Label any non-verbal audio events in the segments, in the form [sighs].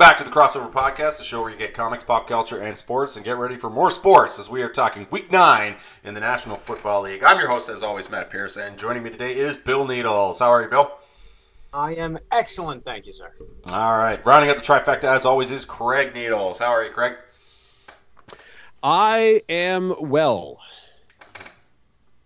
Welcome back to the Crossover Podcast, the show where you get comics, pop culture, and sports, and get ready for more sports as we are talking Week Nine in the National Football League. I'm your host, as always, Matt Pierce, and joining me today is Bill Needles. How are you, Bill? I am excellent, thank you, sir. All right, rounding out the trifecta as always is Craig Needles. How are you, Craig? I am well.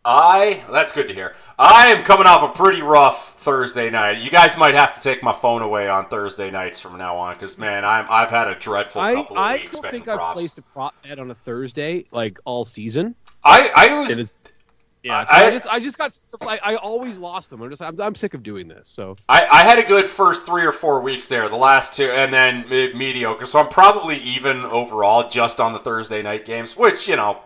I that's good to hear. I am coming off a pretty rough Thursday night. You guys might have to take my phone away on Thursday nights from now on, because man, I'm I've had a dreadful I, couple of I don't think I've placed a prop bet on a Thursday like all season. I I was. Yeah, I- I, just I just got I, I always lost them. I'm just I'm, I'm sick of doing this. So I, I had a good first three or four weeks there, the last two, and then mediocre. So I'm probably even overall just on the Thursday night games, which you know,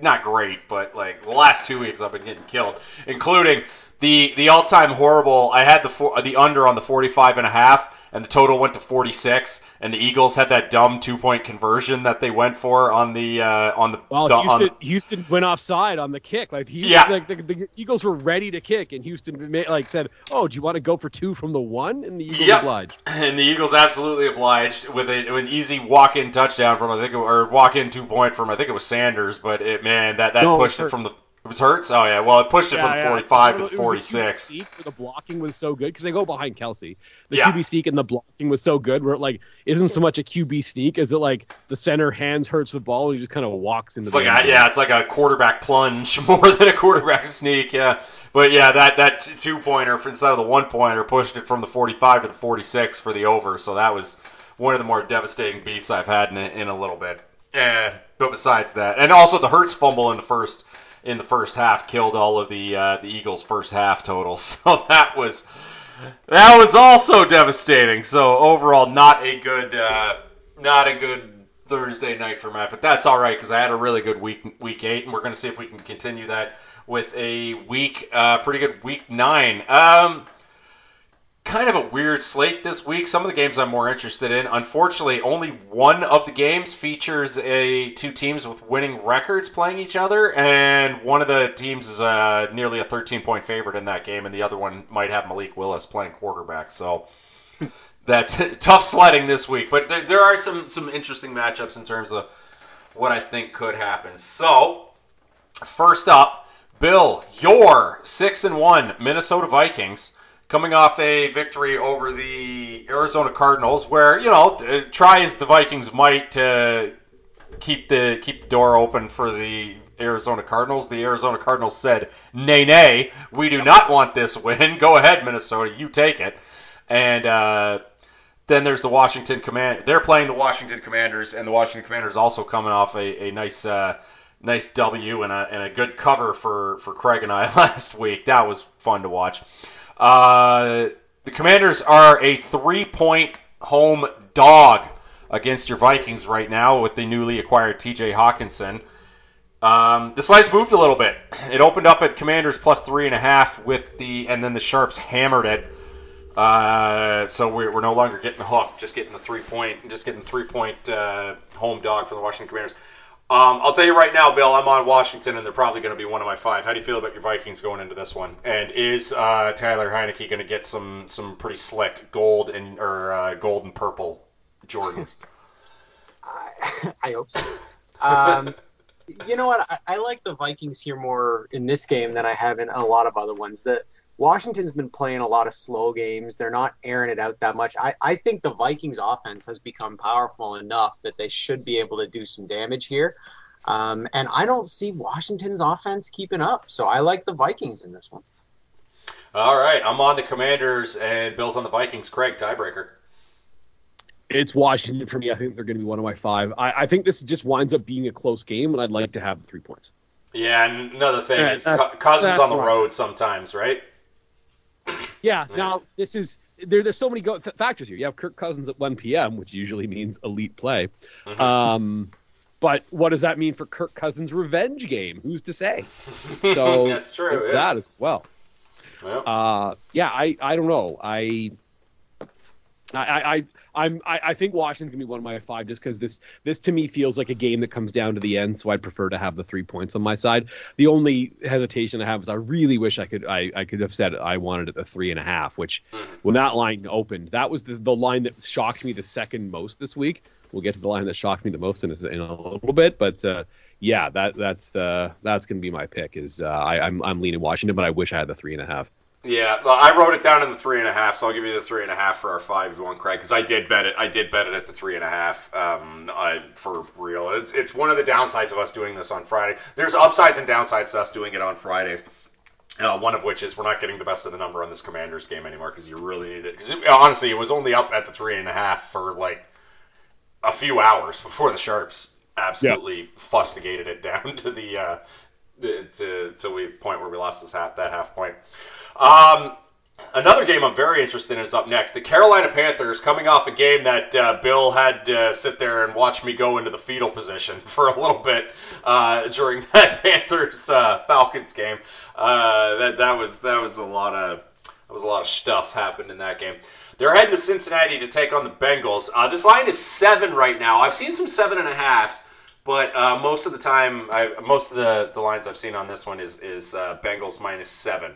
not great, but like the last two weeks I've been getting killed, including the the all time horrible. I had the four, the under on the 45 and a half, and the total went to 46, and the Eagles had that dumb two point conversion that they went for on the uh, on the well, on Houston Houston went offside on the kick. Like he, Yeah. like the, the Eagles were ready to kick, and Houston like said, "Oh, do you want to go for two from the one?" And the Eagles Yep. obliged. And the Eagles absolutely obliged with a, an easy walk-in touchdown from I think it, or walk-in two point from I think it was Sanders, but it man that that No, pushed was it from the it was Hurts. Oh yeah, well it pushed it from the 45 It to was- the QB 46. sneak the blocking was so good because they go behind Kelsey. The Yeah. QB sneak and the blocking was so good where it like isn't so much a QB sneak as it like the center hands hurts the ball and he just kind of walks into It's the like a, yeah, it's like a quarterback plunge [laughs] more than a quarterback sneak. Yeah, but yeah, that that two pointer instead of the one pointer pushed it from the 45 to the 46 for the over. So that was one of the more devastating beats I've had in a, in a little bit. And but besides that, and also the Hurts fumble in the first in the first half killed all of the uh, the Eagles' first half total. [laughs] So that was that was also devastating. So overall, not a good uh, not a good Thursday night for Matt, but that's all right because I had a really good week week eight, and we're going to see if we can continue that with a week uh, pretty good week nine. Um, kind of a weird slate this week. Some of the games I'm more interested in. Unfortunately, only one of the games features a two teams with winning records playing each other, and one of the teams is uh, nearly a 13 point favorite in that game, and the other one might have Malik Willis playing quarterback. So [laughs] that's [laughs] tough sledding this week. But there, there are some some interesting matchups in terms of what I think could happen. So first up, Bill, your six and one Minnesota Vikings coming off a victory over the Arizona Cardinals, where you know try as the Vikings might to keep the keep the door open for the Arizona Cardinals. The Arizona Cardinals said, "Nay, nay, we do not want this win. [laughs] Go ahead, Minnesota, you take it." And uh, then there's the Washington Command. They're playing the Washington Commanders, and the Washington Commanders also coming off a, a nice uh, nice W and a, and a good cover for, for Craig and I [laughs] last week. That was fun to watch. Uh, the Commanders are a three point home dog against your Vikings right now with the newly acquired TJ Hockenson. Um, the slides moved a little bit. It opened up at Commanders plus three and a half with the, and then the Sharps hammered it. Uh, so we're, we're no longer getting the hook, just getting the three point, just getting the three point uh, home dog for the Washington Commanders. Um, I'll tell you right now, Bill, I'm on Washington, and they're probably going to be one of my five. How do you feel about your Vikings going into this one? And is uh, Taylor Heinicke going to get some some pretty slick gold and or uh, gold and purple Jordans? [laughs] I, I hope so. Um, you know what? I, I like the Vikings here more in this game than I have in a lot of other ones. The Washington's been playing a lot of slow games. They're not airing it out that much. I, I think the Vikings offense has become powerful enough that they should be able to do some damage here. Um, and I don't see Washington's offense keeping up. So I like the Vikings in this one. All right, I'm on the Commanders, and Bill's on the Vikings. Craig, tiebreaker. It's Washington for me. I think they're going to be one of my five. I, I think this just winds up being a close game, and I'd like to have three points. Yeah, and another thing Yeah, is Cousins on the road sometimes, right? Yeah. Now this is there. There's so many go- th- factors here. You have Kirk Cousins at 1 p.m., which usually means elite play. Mhm. Um, but what does that mean for Kirk Cousins' revenge game? Who's to say? [laughs] So That's true. Yeah. That as well. Yeah. Uh, yeah. I I don't know. I I, I, I'm, I, I think Washington's gonna be one of my five just because this, this to me feels like a game that comes down to the end. So I'd prefer to have the three points on my side. The only hesitation I have is I really wish I could, I, I could have said I wanted it a three and a half. Which when that line opened, that was the, the line that shocked me the second most this week. We'll get to the line that shocked me the most in a, in a little bit, but uh, yeah, that that's uh, that's gonna be my pick. Is uh, I, I'm I'm leaning Washington, but I wish I had the three and a half. Yeah, well, I wrote it down in the three and a half, so I'll give you the three and a half for our five if you want, Craig, because I did bet it. I did bet it at the three and a half um, I, for real. It's, it's one of the downsides of us doing this on Friday. There's upsides and downsides to us doing it on Fridays. Uh, one of which is we're not getting the best of the number on this Commanders game anymore because you really need it. Because honestly, it was only up at the three and a half for like a few hours before the Sharps absolutely fustigated it [laughs] down to the uh, to to the point where we lost this half that half point. Um, another game I'm very interested in is up next. The Carolina Panthers coming off a game that uh, Bill had to sit there and watch me go into the fetal position [laughs] for a little bit uh, during [laughs] that Panthers uh, Falcons game. Uh, that that was that was a lot of that was a lot of stuff happened in that game. They're heading to Cincinnati to take on the Bengals. Uh, this line is seven right now. I've seen some seven and a halves. But uh, most of the time, I, most of the, the lines I've seen on this one is is uh, Bengals minus seven.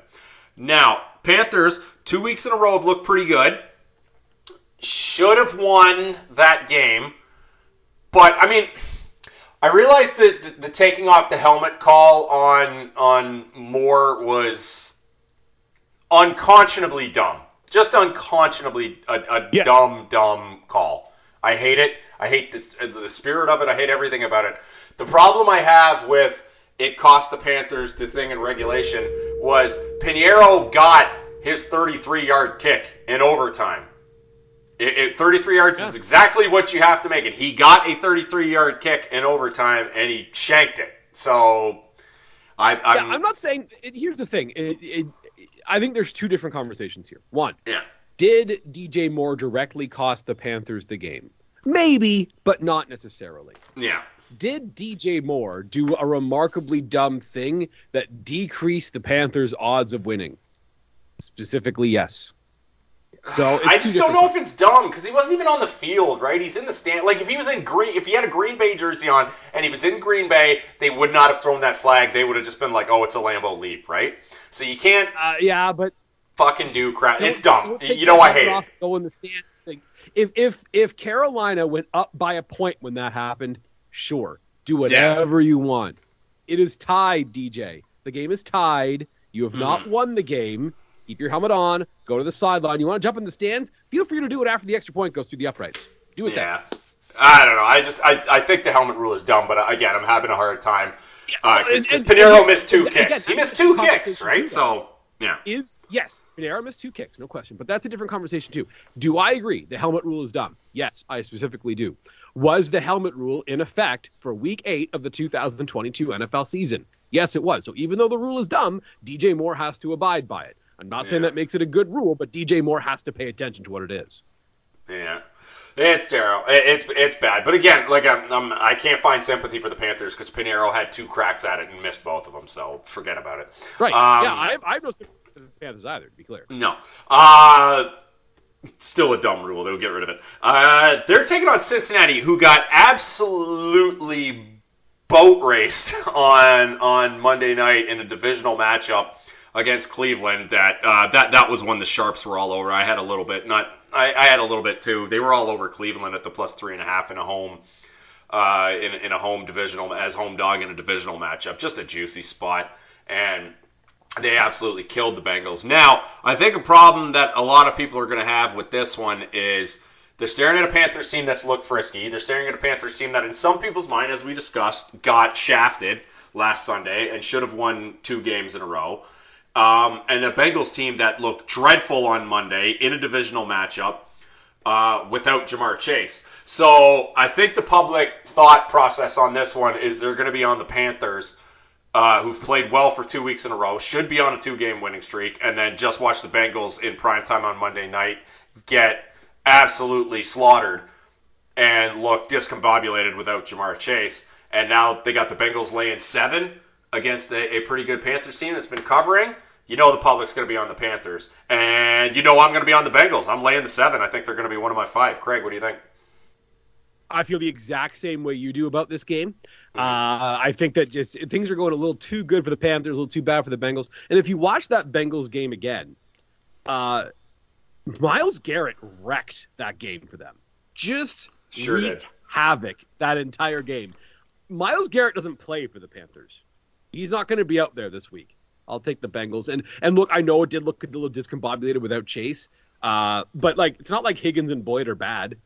Now, Panthers, two weeks in a row have looked pretty good. Should have won that game. But, I mean, I realized that the, the taking off the helmet call on, on Moore was unconscionably dumb. Just unconscionably a, a Yeah. dumb, dumb call. I hate it. I hate this, the spirit of it. I hate everything about it. The problem I have with it cost the Panthers the thing in regulation was Piñeiro got his 33 yard kick in overtime. It, it, 33 yards is exactly what you have to make it. He got a 33 yard kick in overtime and he shanked it. So I, I'm, yeah, I'm not saying. Here's the thing. It, it, I think there's two different conversations here. One, yeah. did DJ Moore directly cost the Panthers the game? Maybe, but not necessarily. Yeah. Did DJ Moore do a remarkably dumb thing that decreased the Panthers' odds of winning? Specifically, yes. So I just don't know if it's dumb because he wasn't even on the field, right? He's in the stand. Like if he was in Green, if he had a Green Bay jersey on and he was in Green Bay, they would not have thrown that flag. They would have just been like, "Oh, it's a Lambeau leap," right? So you can't Uh, yeah, but fucking do crap. It's dumb. You know I hate it. Go in the stand. Like, if if if Carolina went up by a point when that happened, sure, do whatever you want. It is tied, DJ. The game is tied. You have not Mm-hmm. won the game. Keep your helmet on. Go to the sideline. You want to jump in the stands? Feel free to do it after the extra point goes through the uprights. Do it Yeah. I don't know. I just I, I think the helmet rule is dumb, but uh, again, I'm having a hard time and- and- Piñeiro and- missed two and again, kicks. He missed two kicks, right? So yeah. is yes, Piñeiro missed two kicks, no question. But that's a different conversation too. Do I agree the helmet rule is dumb? Yes, I specifically do. Was the helmet rule in effect for week eight of the 2022 NFL season? Yes, it was. So even though the rule is dumb, DJ Moore has to abide by it. I'm not saying that makes it a good rule, but DJ Moore has to pay attention to what it is. Yeah, it's terrible. It's it's bad. But again, like I'm, I'm I can't find sympathy for the Panthers because Piñeiro had two cracks at it and missed both of them. So forget about it. Right. Um, yeah, I, I have no sympathy for the Panthers either, to be clear. No. Uh still a dumb rule. They'll get rid of it. Uh, they're taking on Cincinnati, who got absolutely boat raced [laughs] on on Monday night in a divisional matchup against Cleveland. That uh, that that was when the sharps were all over. I had a little bit, not I, I had a little bit too. They were all over Cleveland at the plus three and a half in a home. Uh, in, in a home divisional as home dog in a divisional matchup, just a juicy spot, and they absolutely killed the Bengals. Now, I think a problem that a lot of people are going to have with this one is they're staring at a Panthers team that's looked frisky. They're staring at a Panthers team that, in some people's mind, as we discussed, got shafted last Sunday and should have won two games in a row. Um, and a Bengals team that looked dreadful on Monday in a divisional matchup uh, without Ja'Marr Chase. So I think the public thought process on this one is they're going to be on the Panthers uh, who've played well for two weeks in a row, should be on a two-game winning streak, and then just watch the Bengals in prime time on Monday night get absolutely slaughtered and look discombobulated without Ja'Marr Chase. And now they got the Bengals laying seven against a, a pretty good Panthers team that's been covering. You know the public's going to be on the Panthers, and you know I'm going to be on the Bengals. I'm laying the seven. I think they're going to be one of my five. Craig, what do you think? I feel the exact same way you do about this game. Mm-hmm. Uh, I think that just things are going a little too good for the Panthers, a little too bad for the Bengals. And if you watch that Bengals game again, uh, Myles Garrett wrecked that game for them. Just Sure wreaked did. havoc that entire game. Myles Garrett doesn't play for the Panthers. He's not going to be out there this week. I'll take the Bengals. And and look, I know it did look a little discombobulated without Chase, uh, but like it's not like Higgins and Boyd are bad.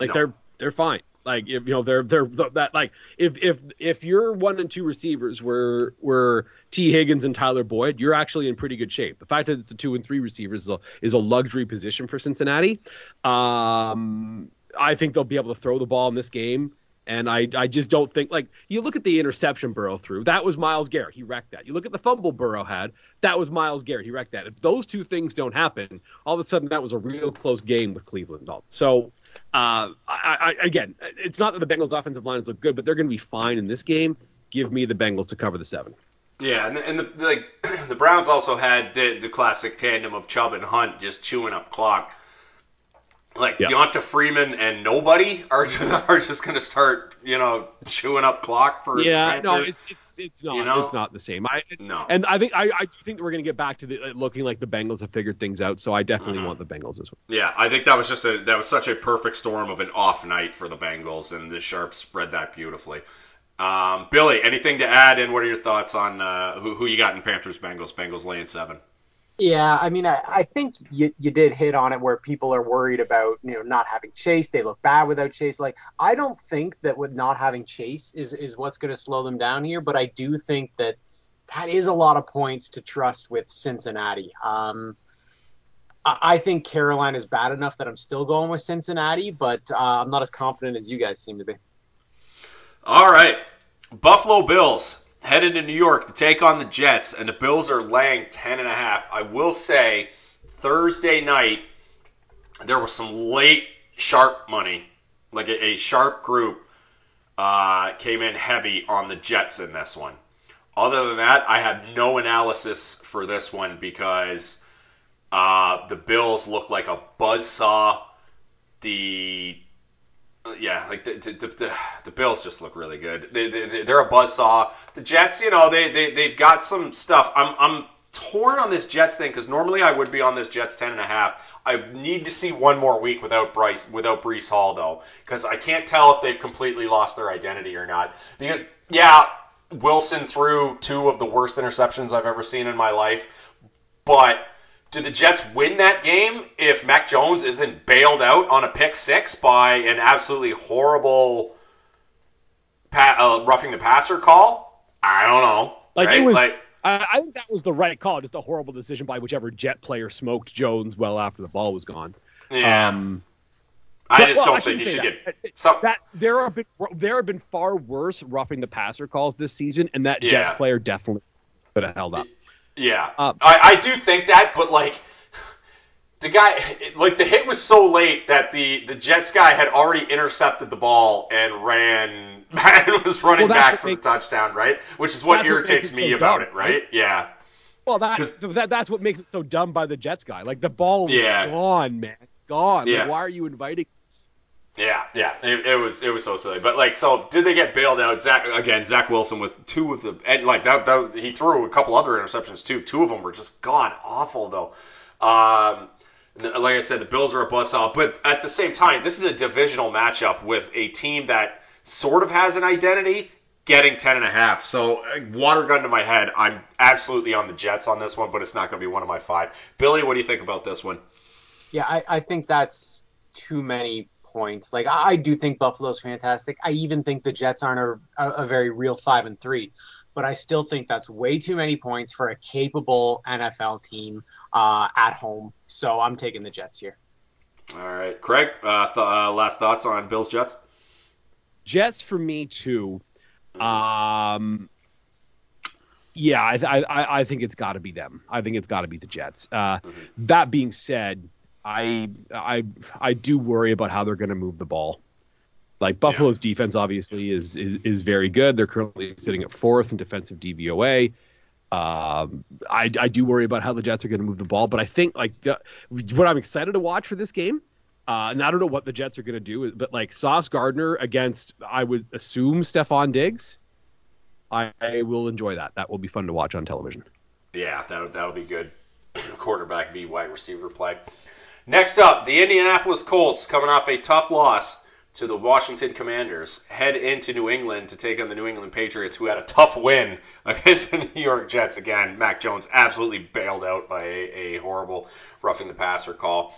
Like No. they're they're fine. Like if you know they're they're that like if if if your one and two receivers were were Tee Higgins and Tyler Boyd, you're actually in pretty good shape. The fact that it's the two and three receivers is a, is a luxury position for Cincinnati. Um, I think they'll be able to throw the ball in this game. And I, I just don't think like you look at the interception Burrow threw. That was Myles Garrett. He wrecked that. You look at the fumble Burrow had. That was Myles Garrett. He wrecked that. If those two things don't happen, all of a sudden that was a real close game with Cleveland. So uh, I, I, again, it's not that the Bengals' offensive lines look good, but they're going to be fine in this game. Give me the Bengals to cover the seven. Yeah, and, and the like [clears throat] the Browns also had the, the classic tandem of Chubb and Hunt just chewing up clock. Like Yeah. Devonta Freeman and nobody are [laughs] just, are just going to start, you know, chewing up clock for the Yeah, no, it's it's it's not You know? it's not the same. I No. and I think I, I do think that we're going to get back to the looking like the Bengals have figured things out. So I definitely Mhm. want the Bengals this week. Yeah, I think that was just a that was such a perfect storm of an off night for the Bengals, and the Sharps spread that beautifully. Um, Billy, anything to add? And what are your thoughts on uh, who who you got in Panthers Bengals? Bengals laying seven. Yeah, I mean, I, I think you, you did hit on it where people are worried about, you know, not having Chase. They look bad without Chase. Like, I don't think that with not having Chase is, is what's going to slow them down here, but I do think that that is a lot of points to trust with Cincinnati. Um, I, I think Carolina is bad enough that I'm still going with Cincinnati, but uh, I'm not as confident as you guys seem to be. All right, Buffalo Bills headed to New York to take on the Jets, and the Bills are laying ten and a half. I will say, Thursday night there was some late sharp money, like a, a sharp group uh, came in heavy on the Jets in this one. Other than that, I have no analysis for this one because uh, the Bills look like a buzzsaw. The yeah, like the, the, the, the Bills just look really good. They, they, they're a buzzsaw. The Jets, you know, they, they, they've got some stuff. I'm, I'm torn on this Jets thing because normally I would be on this Jets 10 and a half. I need to see one more week without Bryce, without Breece Hall though, because I can't tell if they've completely lost their identity or not. Because yeah, Wilson threw two of the worst interceptions I've ever seen in my life, but do the Jets win that game if Mac Jones isn't bailed out on a pick six by an absolutely horrible pa- uh, roughing the passer call? I don't know. Like right? it was. Like, I, I think that was the right call. Just a horrible decision by whichever Jet player smoked Jones well after the ball was gone. yeah, Um, I but- just well, don't I think you should say get some. that there have been there have been far worse roughing the passer calls this season, and that Yeah. Jets player definitely could have held up. Yeah, Uh, I, I do think that, but like the guy, like the hit was so late that the the Jets guy had already intercepted the ball and ran [laughs] and was running Well, back for the touchdown, right? Which is what that's what irritates me so about dumb, it, right? Yeah. Well, that, that that's what makes it so dumb by the Jets guy. Like the ball was Yeah. gone, man, gone. Yeah. Like, why are you inviting? Yeah, yeah, it, it was it was so silly. But like, so did they get bailed out? Zach again, Zach Wilson with two of the and like that, that he threw a couple other interceptions too. Two of them were just god awful though. Um, and then, like I said, the Bills are a buzzsaw, but at the same time, this is a divisional matchup with a team that sort of has an identity. Getting ten and a half, so uh, water gun to my head. I'm absolutely on the Jets on this one, but it's not going to be one of my five. Billy, what do you think about this one? Yeah, I, I think that's too many points. Like I, I do think Buffalo's fantastic. I even think the Jets aren't a, a, a very real five and three, but I still think that's way too many points for a capable NFL team uh, at home. So I'm taking the Jets here. All right, Craig, uh, th- uh, last thoughts on Bills Jets? Jets for me too. Um, yeah, I I, I think it's got to be them. I think it's got to be the Jets. Uh, That being said, I I I do worry about how they're going to move the ball. Like Buffalo's defense obviously is, is is very good. They're currently sitting at fourth in defensive DVOA. Um, I, I do worry about how the Jets are going to move the ball, but I think like uh, what I'm excited to watch for this game. Uh, and I don't know what the Jets are going to do, but like Sauce Gardner against, I would assume Stefon Diggs. I, I will enjoy that. That will be fun to watch on television. Yeah, that that'll be good. Quarterback v wide receiver play. Next up, the Indianapolis Colts coming off a tough loss to the Washington Commanders head into New England to take on the New England Patriots, who had a tough win [laughs] against the New York Jets. Again, Mac Jones absolutely bailed out by a, a horrible roughing the passer call.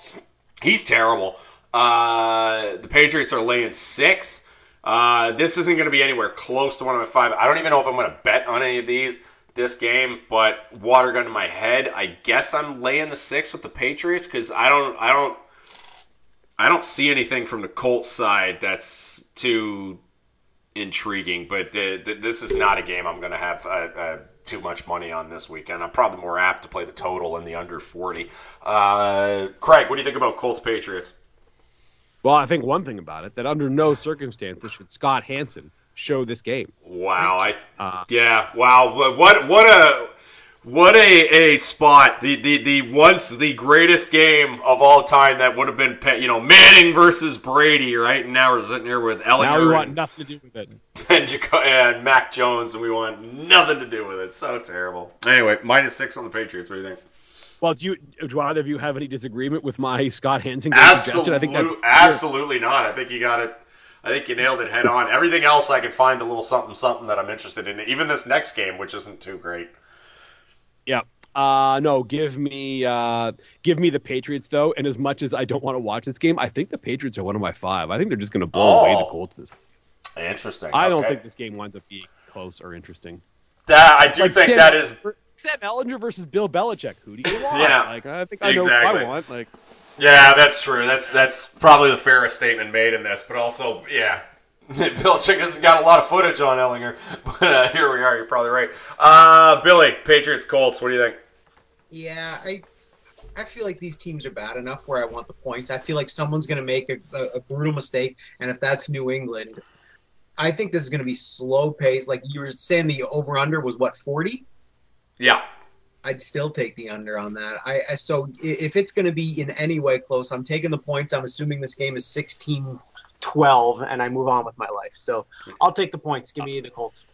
He's terrible. Uh, the Patriots are laying six. Uh, this isn't going to be anywhere close to one of my five. I don't even know if I'm going to bet on any of these this game, but water gun to my head. I guess I'm laying the six with the Patriots because I don't, I don't, I don't see anything from the Colts side that's too intriguing. But this is not a game I'm going to have uh, uh, too much money on this weekend. I'm probably more apt to play the total and the under 40. Uh, Craig, what do you think about Colts Patriots? Well, I think one thing about it that under no circumstances should Scott Hanson show this game. Wow, I uh, yeah, wow, what what a what a, a spot. The, the the once the greatest game of all time that would have been you know Manning versus Brady, right? And now we're sitting here with Ehlinger. Now we want and, nothing to do with it. [laughs] And, and Mac Jones, and we want nothing to do with it. So terrible. Anyway, minus six on the Patriots. What do you think? Well, do you do either of you have any disagreement with my Scott Hanson absolutely, I think absolutely not. I think you got it. I think you nailed it head on. Everything else, I can find a little something, something that I'm interested in. Even this next game, which isn't too great. Yeah. Uh, no, give me uh, give me the Patriots though. And as much as I don't want to watch this game, I think the Patriots are one of my five. I think they're just going to blow oh, away the Colts this. Week. Interesting. I okay. don't think this game winds up being close or interesting. That I do like think Sam, that is Sam Ehlinger versus Bill Belichick. Who do you [laughs] want? yeah, like I think I know exactly. who I want. Like. Yeah, that's true. That's that's probably the fairest statement made in this, but also, yeah, [laughs] Belichick has got a lot of footage on Ehlinger, [laughs] but uh, here we are. You're probably right. Uh, Billy, Patriots, Colts. What do you think? Yeah, I I feel like these teams are bad enough where I want the points. I feel like someone's going to make a, a, a, brutal mistake, and if that's New England, I think this is going to be slow pace. Like you were saying, the over under was what forty. Yeah. I'd still take the under on that. I, I so if it's going to be in any way close, I'm taking the points. I'm assuming this game is 16 12 and I move on with my life. So I'll take the points. Give me the Colts.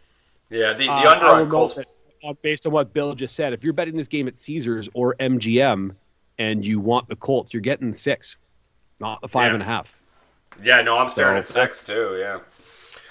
Yeah, the, the uh, under on Colts. That, uh, based on what Bill just said, if you're betting this game at Caesars or MGM and you want the Colts, you're getting six, not the five yeah. and a half. Yeah, no, I'm staring so, at six too. Yeah.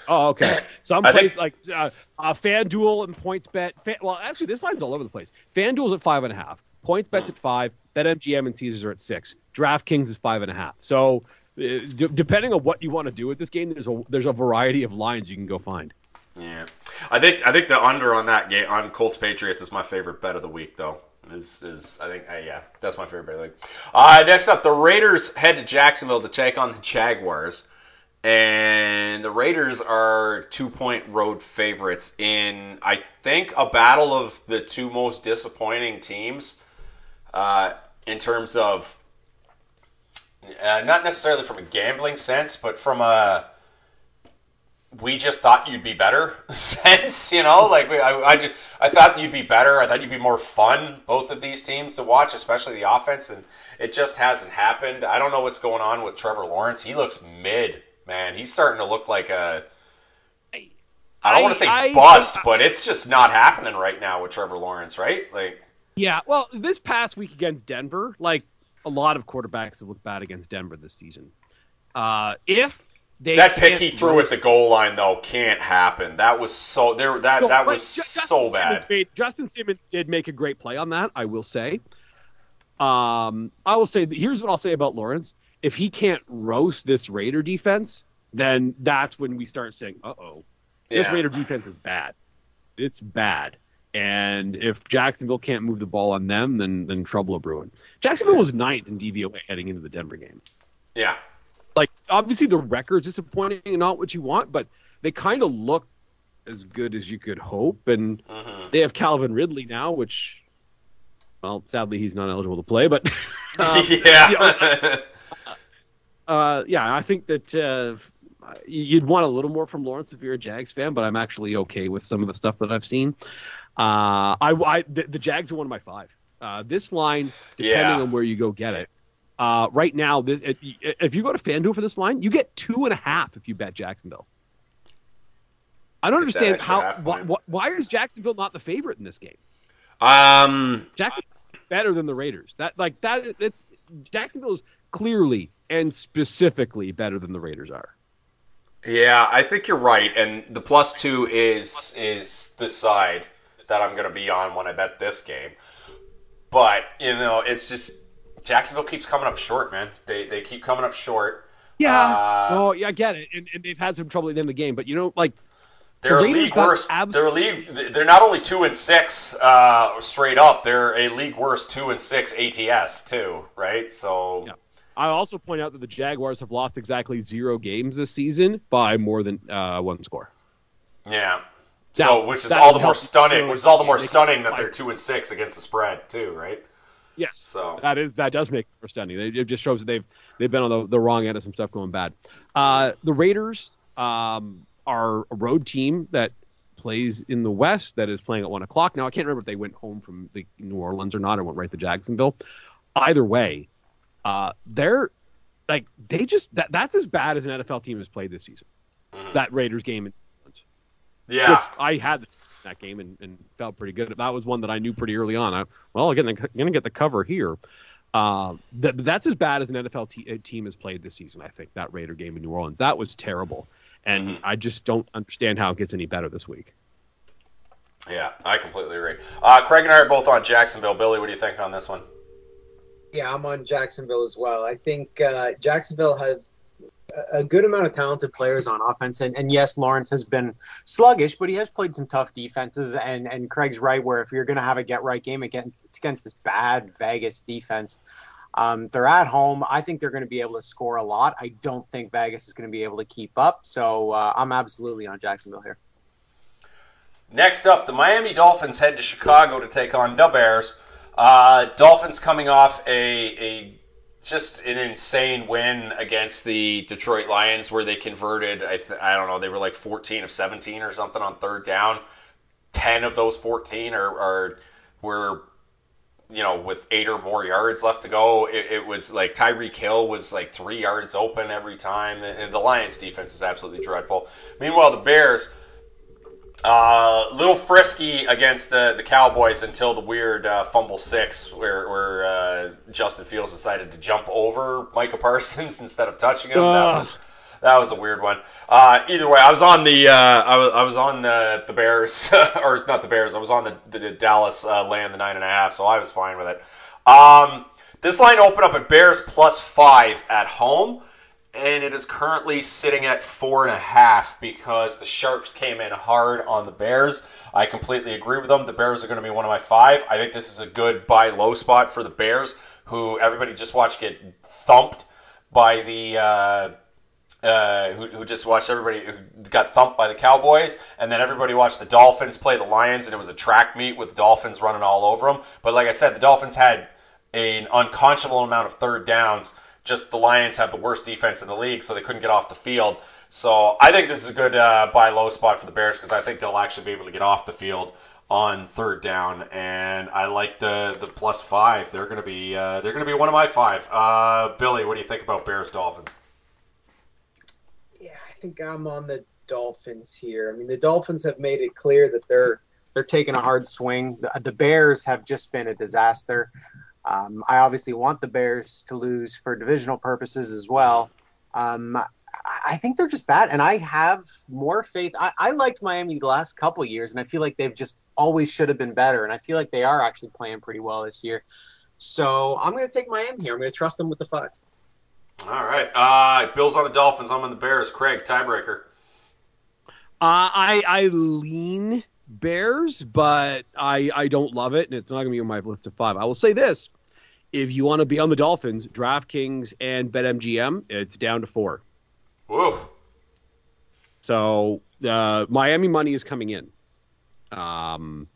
Oh, okay. Some place think... like uh, uh, FanDuel and PointsBet. Fan, well, actually, this line's all over the place. FanDuel's at five and a half. PointsBet's mm. at five. BetMGM and Caesars are at six. DraftKings is five and a half. So d- depending on what you want to do with this game, there's a there's a variety of lines you can go find. Yeah, I think I think the under on that game on Colts Patriots is my favorite bet of the week though. Is is I think uh, yeah that's my favorite bet of the week. Uh, next up, the Raiders head to Jacksonville to take on the Jaguars, and the Raiders are two point road favorites in I think a battle of the two most disappointing teams uh, in terms of uh, not necessarily from a gambling sense, but from a we just thought you'd be better [laughs] sense. You know, like I, I, just, I thought you'd be better. I thought you'd be more fun. Both of these teams to watch, especially the offense, and it just hasn't happened. I don't know what's going on with Trevor Lawrence. He looks mid, man. He's starting to look like a. I don't want to say I, bust, I, but it's just not happening right now with Trevor Lawrence, right? Like. Yeah, well, this past week against Denver, like a lot of quarterbacks have looked bad against Denver this season. Uh, if they that pick he threw at the goal line though can't happen. That was so there. That no, that was so bad. Made, Justin Simmons did make a great play on that. I will say. Um, I will say here's what I'll say about Lawrence. If he can't roast this Raider defense, then that's when we start saying, "Uh oh, this yeah. Raider defense is bad. It's bad." And if Jacksonville can't move the ball on them, then then trouble brewing. Jacksonville was ninth in DVOA heading into the Denver game. Yeah. Like obviously the record's disappointing and not what you want, but they kind of look as good as you could hope. And uh-huh. they have Calvin Ridley now, which, well, sadly he's not eligible to play. But [laughs] um, yeah, you know, uh, yeah, I think that uh, you'd want a little more from Lawrence if you're a Jags fan, but I'm actually okay with some of the stuff that I've seen. Uh, I, I the, the Jags are one of my five. Uh, this line, depending Yeah. on where you go get it, uh, right now, this, if, if you go to FanDuel for this line, you get two and a half if you bet Jacksonville. I don't understand how why, why, is Jacksonville not the favorite in this game? Um, Jacksonville better than the Raiders. That like that it's Jacksonville is clearly and specifically better than the Raiders are. Yeah, I think you're right, and the plus two is is the side that I'm going to be on when I bet this game. But you know, it's just Jacksonville keeps coming up short, man. They they keep coming up short. Yeah. Uh, oh, yeah, I get it. And, and they've had some trouble at the end of the game, but you know, like They're a league worst. abs- they're a league. They're not only two and six uh, straight up. They're a league worst two and six ATS too, right? So Yeah. I also point out that the Jaguars have lost exactly zero games this season by more than uh, one score. yeah. Now, So which is all the more stunning. Which is all the more stunning that they're two and six against the spread too, right? Yes. So That is that does make it more stunning. It it just shows that they've they've been on the, the wrong end of some stuff going bad. Uh, the Raiders um, are a road team that plays in the West that is playing at one o'clock. Now I can't remember if they went home from the New Orleans or not, or went right to Jacksonville. Either way, uh, they're like they just that that's as bad as an NFL team has played this season. Mhm. That Raiders game in New Orleans. yeah. which I had that game and, and felt pretty good. That was one that I knew pretty early on. I, well, again, I'm going to get the cover here. Uh, that, that's as bad as an NFL te- uh, team has played this season. I think that Raider game in New Orleans that was terrible, and Mhm. I just don't understand how it gets any better this week. Yeah, I completely agree. Uh, Craig and I are both on Jacksonville. Billy, what do you think on this one? Yeah, I'm on Jacksonville as well. I think uh, Jacksonville had a- good amount of talented players on offense, and, and yes, Lawrence has been sluggish, but he has played some tough defenses. And, and Craig's right, where if you're going to have a get right game against it's against this bad Vegas defense, um, they're at home. I think they're going to be able to score a lot. I don't think Vegas is going to be able to keep up. So uh, I'm absolutely on Jacksonville here. Next up, the Miami Dolphins head to Chicago to take on the Bears. Uh, Dolphins coming off a, a just an insane win against the Detroit Lions, where they converted. I, th- I don't know, they were like 14 of 17 or something on third down. 10 of those 14 are, are were you know, with eight or more yards left to go, it, it was like Tyreek Hill was like three yards open every time. And the Lions defense is absolutely dreadful. Meanwhile, the Bears, uh, little frisky against the, the Cowboys until the weird uh, fumble six where, where uh, Justin Fields decided to jump over Micah [laughs] Parsons instead of touching him. That was that was a weird one. Uh, either way, I was on the uh, I, was, I was on the the Bears [laughs] or not the Bears. I was on the, the, Dallas uh, laying the nine and a half, so I was fine with it. Um, this line opened up at Bears plus five at home, and it is currently sitting at four and a half because the sharps came in hard on the Bears. I completely agree with them. The Bears are going to be one of my five. I think this is a good buy low spot for the Bears, who everybody just watched get thumped by the. Uh, uh, who, who just watched everybody who got thumped by the Cowboys, and then everybody watched the Dolphins play the Lions, and it was a track meet with the Dolphins running all over them. But like I said, the Dolphins had an unconscionable amount of third downs. Just the Lions have the worst defense in the league, so they couldn't get off the field. So I think this is a good uh, buy low spot for the Bears because I think they'll actually be able to get off the field on third down, and I like the the plus five. They're gonna be uh, they're gonna be one of my five. Uh, Billy, what do you think about Bears Dolphins? Yeah, I think I'm on the Dolphins here. I mean, the Dolphins have made it clear that they're they're taking a hard swing. The, the Bears have just been a disaster. Um, I obviously want the Bears to lose for divisional purposes as well. Um, I- I think they're just bad, and I have more faith. I, I liked Miami the last couple years, and I feel like they've just always should have been better, and I feel like they are actually playing pretty well this year. So I'm going to take Miami here. I'm going to trust them with the five. All right. Uh, Bill's on the Dolphins. I'm on the Bears. Craig, tiebreaker. Uh, I I lean Bears, but I I don't love it, and it's not going to be on my list of five. I will say this: if you want to be on the Dolphins, DraftKings and BetMGM, it's down to four. Woo. So uh, Miami money is coming in. Um,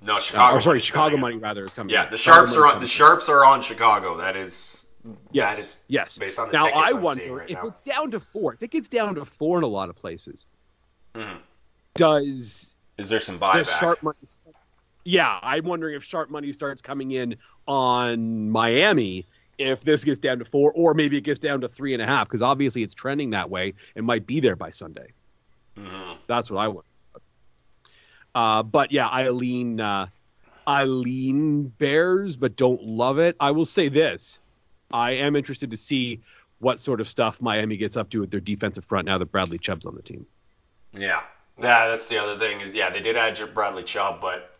No, Chicago. or sorry, Chicago coming in. money rather is coming. In. Yeah, in. the Chicago sharps are on. The in. sharps are on Chicago. That is. Yes. That is Yes. based on the Now I I'm wonder right if now. it's down to four. If it gets down to four in a lot of places, Mhm. does Is there some buyback? sharp money? yeah, I'm wondering if sharp money starts coming in on Miami if this gets down to four, or maybe it gets down to three and a half, because obviously it's trending that way and might be there by Sunday. Mhm. That's what I want. Uh, but yeah, I lean, uh, I lean Bears, but don't love it. I will say this: I am interested to see what sort of stuff Miami gets up to with their defensive front now that Bradley Chubb's on the team. Yeah, yeah, that's the other thing. Yeah, they did add Bradley Chubb, but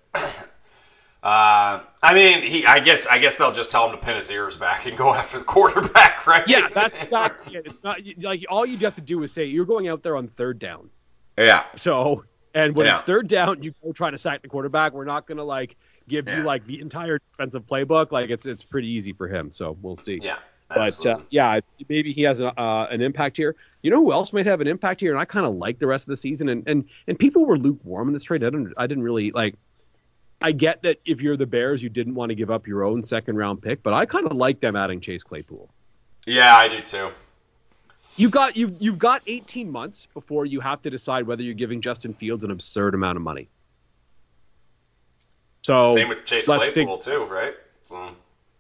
uh, I mean, he. I guess I guess they'll just tell him to pin his ears back and go [laughs] after the quarterback, [laughs] right? Yeah, that's exactly it. It's not like all you have to do is say you're going out there on third down. yeah, So, and when Yeah. it's third down, you go try to sack the quarterback. We're not gonna like give Yeah. you like the entire defensive playbook. Like it's it's pretty easy for him. So we'll see. yeah. But uh, yeah, maybe he has a, uh, an impact here. You know who else might have an impact here? And I kind of like the rest of the season. And, and and people were lukewarm in this trade. I didn't I didn't really like. I get that if you're the Bears, you didn't want to give up your own second round pick, but I kind of like them adding Chase Claypool. yeah, I do too. You've got you've you've got 18 months before you have to decide whether you're giving Justin Fields an absurd amount of money. So Same with Chase Claypool too, right? So,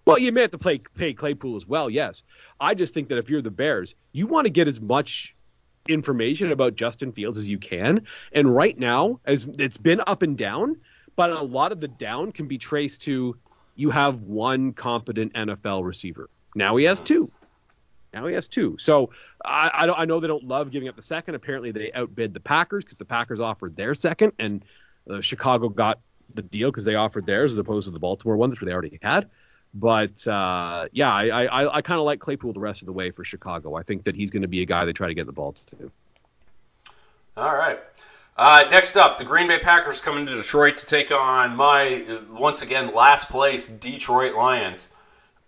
Well, you may have to play, pay Claypool as well, yes. I just think that if you're the Bears, you want to get as much information about Justin Fields as you can. And right now, as it's been up and down, but a lot of the down can be traced to you have one competent NFL receiver. Now he has two. Now he has two. So I, I, don't, I know they don't love giving up the second. Apparently they outbid the Packers because the Packers offered their second, and uh, Chicago got the deal because they offered theirs as opposed to the Baltimore one, which they already had. But uh, yeah, I, I, I kind of like Claypool the rest of the way for Chicago. I think that he's going to be a guy they try to get the ball to. all right. Uh, next up, the Green Bay Packers coming to Detroit to take on my uh, once again last place Detroit Lions.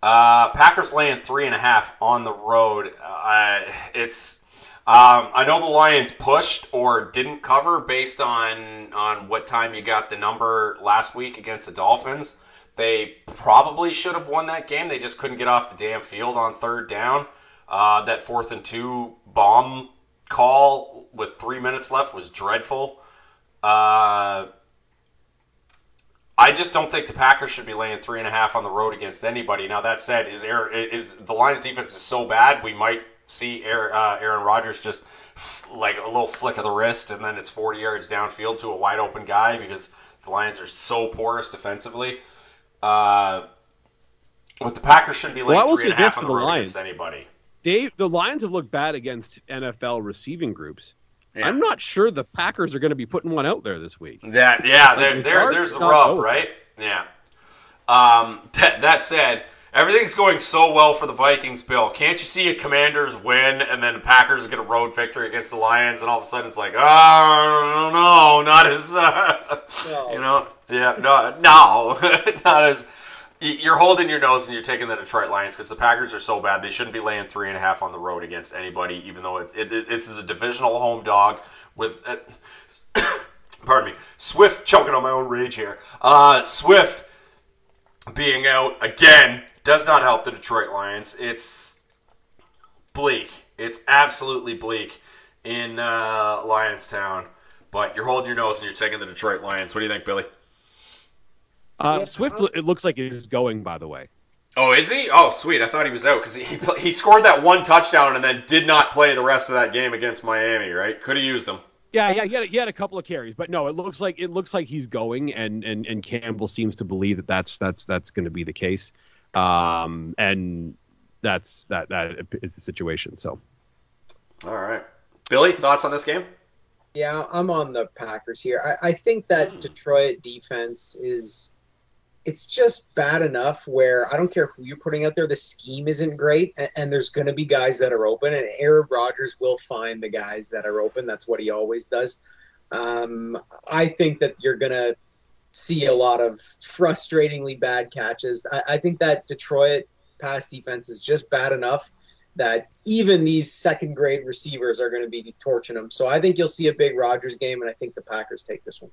Uh, Packers laying three and a half on the road. Uh, it's um, I know the Lions pushed or didn't cover based on on what time you got the number last week against the Dolphins. They probably should have won that game. They just couldn't get off the damn field on third down. Uh, that fourth and two bomb call with three minutes left was dreadful. Uh, I just don't think the Packers should be laying three and a half on the road against anybody. Now that said, is Aaron, is the Lions defense is so bad we might see Aaron, uh, Aaron Rodgers just f- like a little flick of the wrist and then it's 40 yards downfield to a wide open guy because the Lions are so porous defensively. Uh, but the Packers shouldn't be laying Well, three and a half on the the road Lions. against anybody. They the Lions have looked bad against NFL receiving groups. Yeah. I'm not sure the Packers are going to be putting one out there this week. That yeah, Like, there, it's there there's the rub, know. right? Yeah. Um, that, that said, everything's going so well for the Vikings, Bill. Can't you see a Commanders win and then the Packers get a road victory against the Lions, and all of a sudden it's like, oh no, not as uh, [laughs] No. you know, yeah, no, no, [laughs] not as. You're holding your nose and you're taking the Detroit Lions because the Packers are so bad. They shouldn't be laying three and a half on the road against anybody, even though it's it, it, this is a divisional home dog with. Uh, [coughs] pardon me, Swift choking on my own rage here. Uh, Swift being out again does not help the Detroit Lions. It's bleak. It's absolutely bleak in uh, Lionstown. But you're holding your nose and you're taking the Detroit Lions. What do you think, Billy? Uh, Yeah, Swift, I'll- it looks like he's going. By the way, Oh, is he? Oh, sweet. I thought he was out because he, he pl- he scored that one touchdown and then did not play the rest of that game against Miami. Right? Could have used him. yeah, yeah, he had, he had a couple of carries, but no, it looks like it looks like he's going, and and and Campbell seems to believe that that's that's that's going to be the case, um, and that's that that is the situation. So All right, Billy. Thoughts on this game? Yeah, I'm on the Packers here. I, I think that Detroit defense is it's just bad enough where I don't care who you're putting out there, the scheme isn't great, and, and there's going to be guys that are open, and Aaron Rodgers will find the guys that are open. That's what he always does. Um, I think that you're going to see a lot of frustratingly bad catches. I, I think that Detroit pass defense is just bad enough that even these second grade receivers are going to be torching them. So I think you'll see a big Rodgers game, and I think the Packers take this one.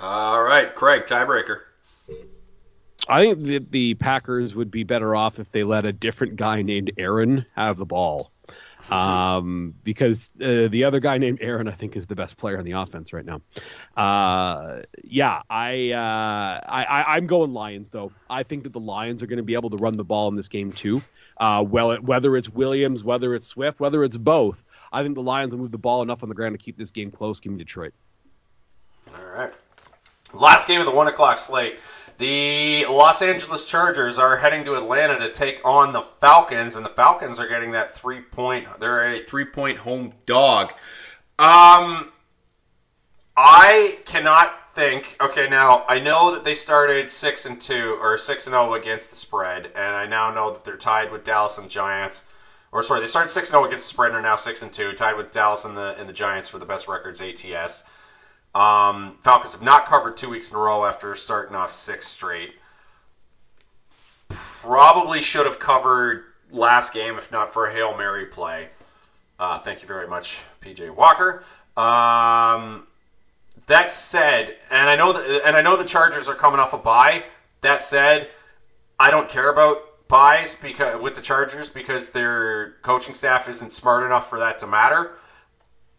All right, Craig, tiebreaker. I think the, the Packers would be better off if they let a different guy named Aaron have the ball. um, because uh, the other guy named Aaron, I think, is the best player on the offense right now. Uh, yeah, I, uh, I, I am going Lions though. I think that the Lions are going to be able to run the ball in this game too. Uh, well, whether it's Williams, whether it's Swift, whether it's both, I think the Lions will move the ball enough on the ground to keep this game close. Give me Detroit. All right. Last game of the one o'clock slate. The Los Angeles Chargers are heading to Atlanta to take on the Falcons, and the Falcons are getting that three point. They're a three point home dog. Um, I cannot think. Okay, now I know that they started six and two or six and zero against the spread, and I now know that they're tied with Dallas and Giants. Or sorry, they started six and zero against the spread and are now six and two, tied with Dallas and the and the Giants for the best records ATS. Um, Falcons have not covered two weeks in a row after starting off six straight. Probably should have covered last game if not for a hail mary play. Uh, thank you very much, PJ Walker. Um, that said, and I know that, and I know the Chargers are coming off a bye. That said, I don't care about byes because with the Chargers because their coaching staff isn't smart enough for that to matter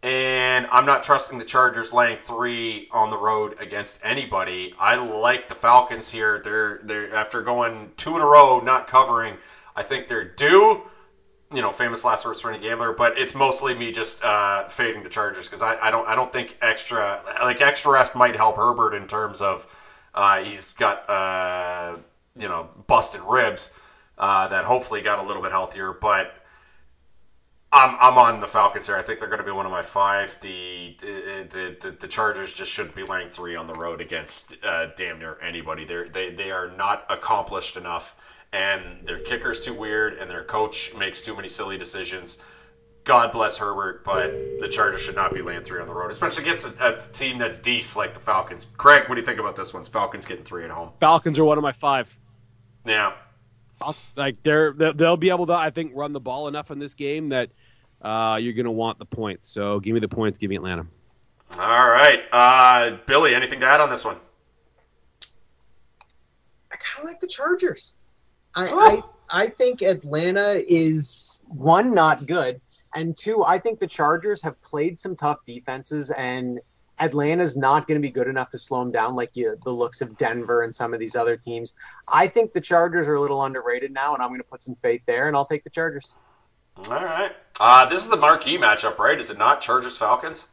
and I'm not trusting the Chargers laying three on the road against anybody. I like the Falcons here. They're they're after going two in a row not covering. I think they're due. You know, famous last words for any gambler, but it's mostly me just uh, fading the Chargers because I, I don't I don't think extra like extra rest might help Herbert in terms of uh, he's got uh, you know busted ribs uh, that hopefully got a little bit healthier, but I'm, I'm on the Falcons here. I think they're going to be one of my five. The the, the, the Chargers just shouldn't be laying three on the road against uh, damn near anybody. They're, they they are not accomplished enough, and their kicker's too weird, and their coach makes too many silly decisions. God bless Herbert, but the Chargers should not be laying three on the road, especially against a, a team that's decent like the Falcons. Craig, what do you think about this one? Falcons getting three at home. Falcons are one of my five. Yeah. Like they're they'll be able to, I think, run the ball enough in this game that uh, you're going to want the points. So give me the points. Give me Atlanta. All right, uh, Billy. Anything to add on this one? I kind of like the Chargers. I, oh. I I think Atlanta is one not good, and two I think the Chargers have played some tough defenses, and Atlanta's not going to be good enough to slow them down like you, the looks of Denver and some of these other teams. I think the Chargers are a little underrated now, and I'm going to put some faith there, and I'll take the Chargers. All right. Uh, this is the marquee matchup, right? Is it not Chargers Falcons?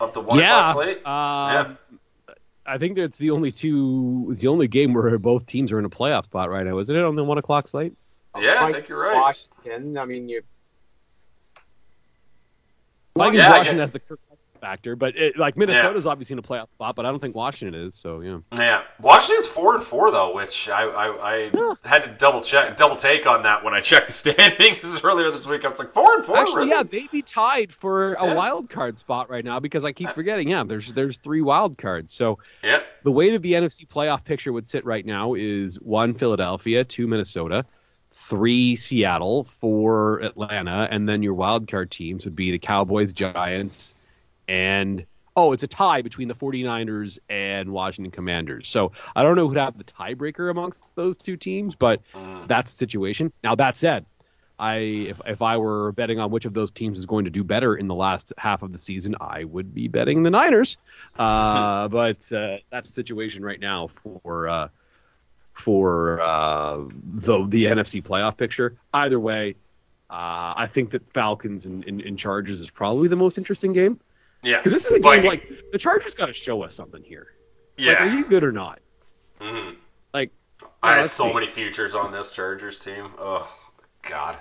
Of the one yeah, o'clock slate? Um, yeah. I think it's the only two. It's the only game where both teams are in a playoff spot right now, isn't it? On the one o'clock slate. Yeah, I think you're right. Washington. I mean, you. Like yeah, Washington has the Kirk factor, but it, like Minnesota's yeah. obviously in a playoff spot, but I don't think Washington is. So yeah. Yeah, Washington's four and four though, which I I, I yeah. had to double check, double take on that when I checked the [laughs] standings [laughs] earlier this week. I was like four and four. Actually, really? yeah, they'd be tied for a yeah. wild card spot right now because I keep forgetting. Yeah, there's there's three wild cards. So yeah, the way that the NFC playoff picture would sit right now is one Philadelphia, two Minnesota three Seattle, four Atlanta, and then your wild card teams would be the Cowboys, Giants, and oh, it's a tie between the 49ers and Washington Commanders. So I don't know who'd have the tiebreaker amongst those two teams, but mm. that's the situation. Now that said, I if if I were betting on which of those teams is going to do better in the last half of the season, I would be betting the Niners. [laughs] Uh, but uh, that's the situation right now for uh, for uh, the the NFC playoff picture. Either way, uh, I think that Falcons and, and, and Chargers is probably the most interesting game. Yeah, because this is a game like the Chargers got to show us something here. Yeah, like, are you good or not? Mm-hmm. Like, I have so see. many futures on this Chargers team. Oh God,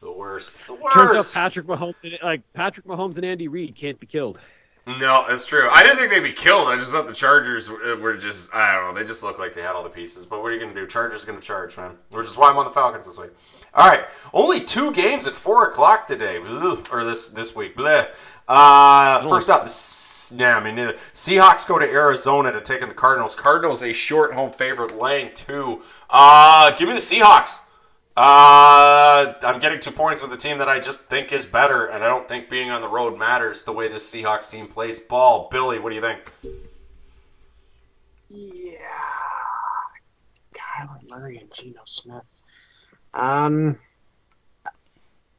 the worst. The worst. Turns out Patrick Mahomes, like Patrick Mahomes and Andy Reid, can't be killed. No, that's true. I didn't think they'd be killed. I just thought the Chargers were just, I don't know, they just look like they had all the pieces. But what are you going to do? Chargers going to charge, man. Which is why I'm on the Falcons this week. All right, only two games at 4 o'clock today, or this this week. Bleh. Uh, first up, the, nah, I mean, neither. Seahawks go to Arizona to take in the Cardinals. Cardinals a short home favorite, laying two. Uh, give me the Seahawks. Uh, I'm getting two points with a team that I just think is better, and I don't think being on the road matters the way this Seahawks team plays ball. Billy, what do you think? Yeah, Kyler Murray and Geno Smith. Um,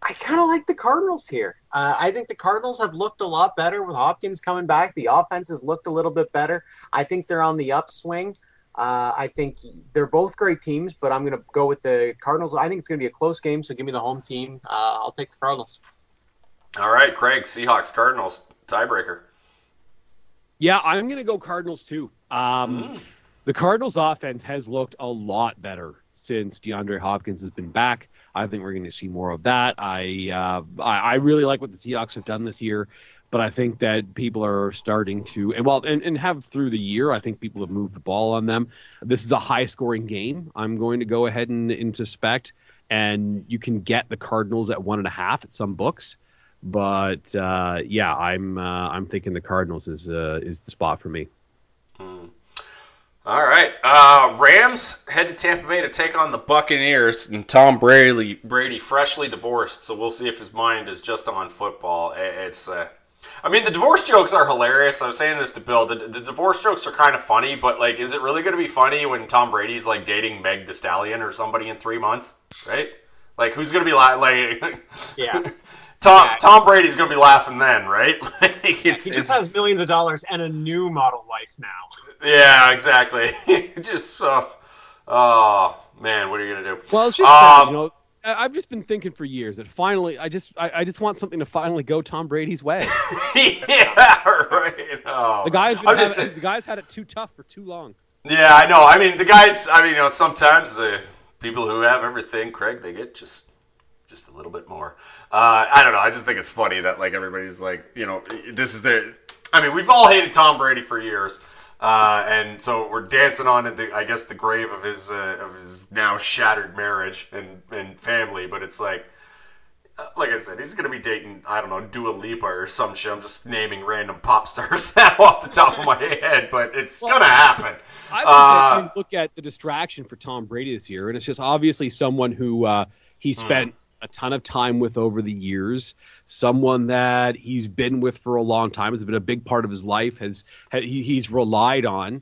I kind of like the Cardinals here. Uh, I think the Cardinals have looked a lot better with Hopkins coming back. The offense has looked a little bit better. I think they're on the upswing. Uh, I think they're both great teams, but I'm going to go with the Cardinals. I think it's going to be a close game, so give me the home team. Uh, I'll take the Cardinals. All right, Craig, Seahawks, Cardinals, tiebreaker. Yeah, I'm going to go Cardinals too. Um, mm. The Cardinals' offense has looked a lot better since DeAndre Hopkins has been back. I think we're going to see more of that. I, uh, I, I really like what the Seahawks have done this year, but I think that people are starting to and well and, and have through the year. I think people have moved the ball on them. This is a high-scoring game. I'm going to go ahead and, and suspect, and you can get the Cardinals at one and a half at some books. But uh, yeah, I'm uh, I'm thinking the Cardinals is uh, is the spot for me. Mm. All right. Uh, Rams head to Tampa Bay to take on the Buccaneers, and Tom Brady, Brady freshly divorced, so we'll see if his mind is just on football. It's, uh, I mean, the divorce jokes are hilarious. I was saying this to Bill. The, the divorce jokes are kind of funny, but like, is it really going to be funny when Tom Brady's like dating Meg The Stallion or somebody in three months, right? Like, who's going to be la- like? [laughs] yeah. Tom yeah. Tom Brady's gonna be laughing then, right? [laughs] like he just has millions of dollars and a new model wife now. Yeah, exactly. [laughs] just uh, oh man, what are you gonna do? Well, it's just um, you know. I've just been thinking for years that finally, I just, I, I, just want something to finally go Tom Brady's way. [laughs] yeah, right. Oh. The guys, having, the guys had it too tough for too long. Yeah, I know. I mean, the guys. I mean, you know, sometimes the people who have everything, Craig, they get just just a little bit more. Uh, I don't know. I just think it's funny that like everybody's like, you know, this is their. I mean, we've all hated Tom Brady for years, uh, and so we're dancing on the, I guess, the grave of his uh, of his now shattered marriage and and family. But it's like, uh, like I said, he's gonna be dating I don't know Dua Lipa or some shit. I'm just naming random pop [laughs] stars now [laughs] off the top of my head, but it's well, gonna happen. I uh, look at the distraction for Tom Brady this year, and it's just obviously someone who uh, he hmm. spent. Mm a ton of time with over the years, someone that he's been with for a long time, has been a big part of his life, has he, he's relied on,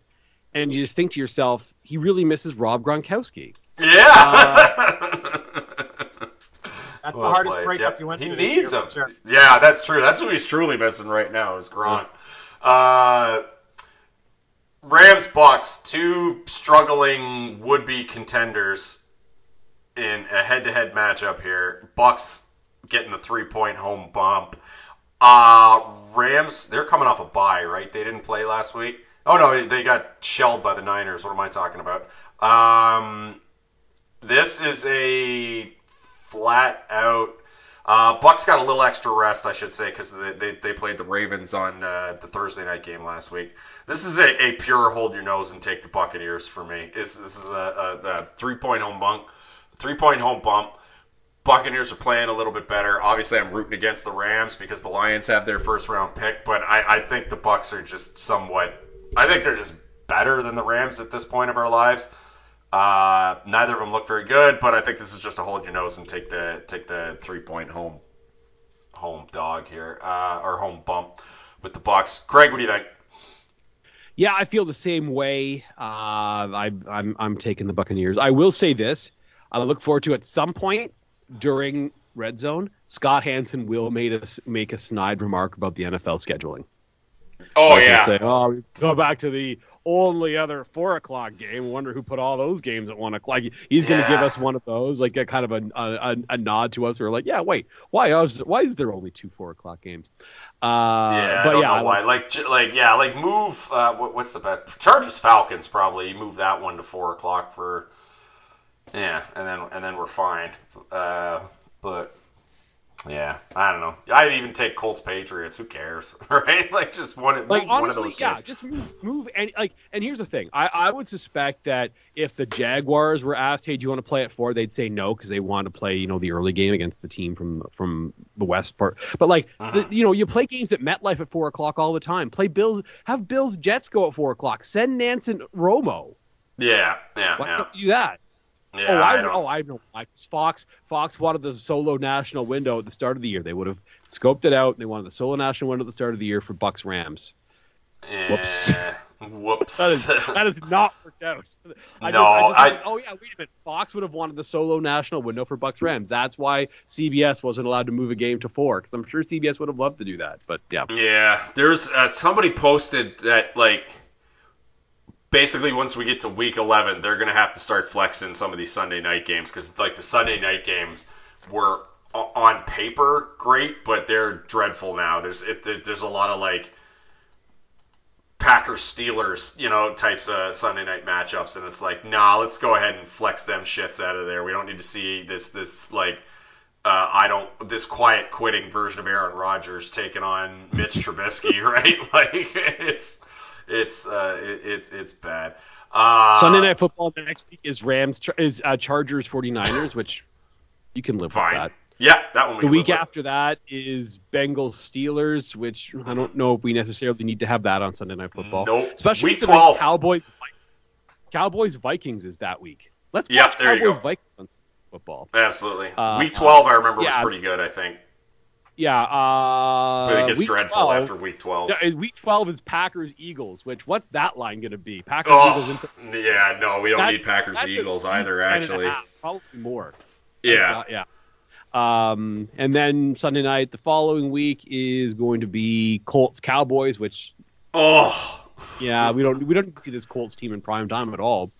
and you just think to yourself, he really misses Rob Gronkowski. Yeah. Uh, [laughs] that's well the hardest played. breakup yep. you went he through. He needs him. Sure. Yeah, that's true. That's what he's truly missing right now is Gronk. Uh, Rams Bucks, two struggling would be contenders in a head-to-head matchup here. Bucks getting the three-point home bump. Uh, Rams, they're coming off a bye, right? They didn't play last week. Oh no, they got shelled by the Niners. What am I talking about? Um, this is a flat out. Uh, Bucks got a little extra rest, I should say, because they, they, they, played the Ravens on uh, the Thursday night game last week. This is a, a, pure hold your nose and take the Buccaneers for me. This, this is a, a, a three point home bump, Three point home bump. Buccaneers are playing a little bit better. Obviously, I'm rooting against the Rams because the Lions have their first round pick, but I, I think the Bucks are just somewhat. I think they're just better than the Rams at this point of our lives. Uh, neither of them look very good, but I think this is just a hold your nose and take the take the three point home home dog here uh, or home bump with the Bucks. Craig, what do you think? Yeah, I feel the same way. Uh, I, I'm I'm taking the Buccaneers. I will say this: I look forward to at some point during Red Zone, Scott Hanson will make a, make a snide remark about the NFL scheduling. Oh like yeah. Say, oh, go back to the only other four o'clock game. Wonder who put all those games at one o'clock. He's going to yeah. give us one of those, like a kind of a, a, a nod to us. We're like, yeah, wait, why is why is there only two four o'clock games? Uh, yeah, but I don't yeah, know why. Like, like, yeah, like move. Uh, what, what's the bet? Chargers Falcons probably move that one to four o'clock for yeah, and then and then we're fine. Uh, but yeah, I don't know. I'd even take Colts Patriots. Who cares, [laughs] right? Like just one, like, honestly, one of those yeah, just move, move, and like, and here's the thing. I, I would suspect that if the Jaguars were asked, "Hey, do you want to play at four? they'd say no because they want to play, you know, the early game against the team from from the west part. But like, uh-huh. the, you know, you play games at MetLife at four o'clock all the time. Play Bills, have Bills Jets go at four o'clock. Send Nance and Romo. Yeah, yeah, Why yeah. don't do that? Yeah, oh, I, I oh, I know. Fox Fox wanted the solo national window at the start of the year. They would have scoped it out. and They wanted the solo national window at the start of the year for Bucks Rams. Whoops. Whoops. That is that is not worked out. I No, just, I just I- oh yeah, wait a minute. Fox would have wanted the solo national window for Bucks Rams. That's why CBS wasn't allowed to move a game to four because I'm sure CBS would have loved to do that. But yeah, Yeah, there's uh, somebody posted that like basically once we get to week 11, they're gonna have to start flexing some of these Sunday night games because like the Sunday night games were on paper great, but they're dreadful now. There's if there's, there's a lot of like Packers Steelers, you know, types of Sunday night matchups, and it's like, nah, let's go ahead and flex them shits out of there. We don't need to see this this like uh, I don't this quiet quitting version of Aaron Rodgers taking on Mitch Trubisky, [laughs] right? Like it's it's uh, it, it's it's bad. Uh, Sunday night football next week is Rams is uh, Chargers 49ers, which you can live fine. with that. Yeah, that one. We The week live with. after that is Bengals Steelers, which I don't know if we necessarily need to have that on Sunday night football. Nope. Especially Week 12. Cowboys Cowboys Vikings is that week. Let's Yeah, watch you Cowboys go. Vikings on football. Absolutely. Uh, week 12, I remember, was pretty good. I think. Yeah, uh But it gets dreadful 12 after week 12. Yeah, week 12 is Packers Eagles, which what's that line going to be? Packers Eagles Oh, into yeah, no, we don't That's- need Packers Eagles either, 10 and a actually. probably more. Yeah. Uh, yeah. Um, and then Sunday night, the following week is going to be Colts Cowboys, which Oh. yeah, we don't we don't see this Colts team in prime time at all.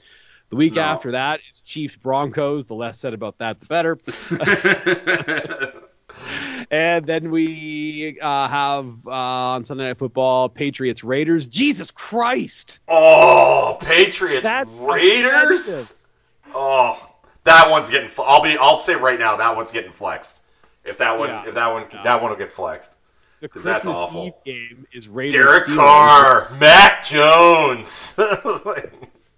The week No. after that is Chiefs Broncos. The less said about that, the better. [laughs] [laughs] [laughs] and then we uh, have uh, on Sunday Night Football Patriots Raiders. Jesus Christ! oh, Patriots That's Raiders. Oh, that one's getting. I'll be. I'll say right now that one's getting flexed. If that one, Yeah. if that one, Yeah. that one will get flexed. The 'Cause that's Christmas awful. Eve game is Raiders. Derek Steelers. Carr, Mac Jones. [laughs]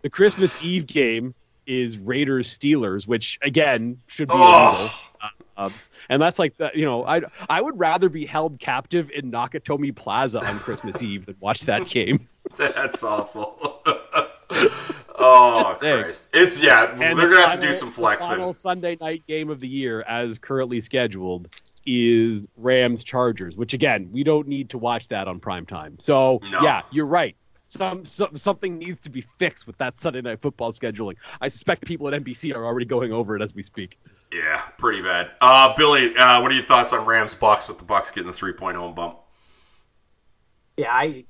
The Christmas Eve game is Raiders Steelers, which again should be illegal. oh, Um, and that's like the, you know, I I would rather be held captive in Nakatomi Plaza on Christmas Eve than watch that [laughs] game. that's awful. [laughs] oh. Christ! It's yeah. And they're gonna have to do some The flexing. final Sunday night game of the year, as currently scheduled, is Rams Chargers, which again we don't need to watch that on prime time. So No. yeah, you're right. Some, some something needs to be fixed with that Sunday night football scheduling. I suspect people at NBC are already going over it as we speak. Yeah, pretty bad. Uh, Billy, uh, what are your thoughts on Rams Bucks with the Bucks getting the three point home bump? Yeah, I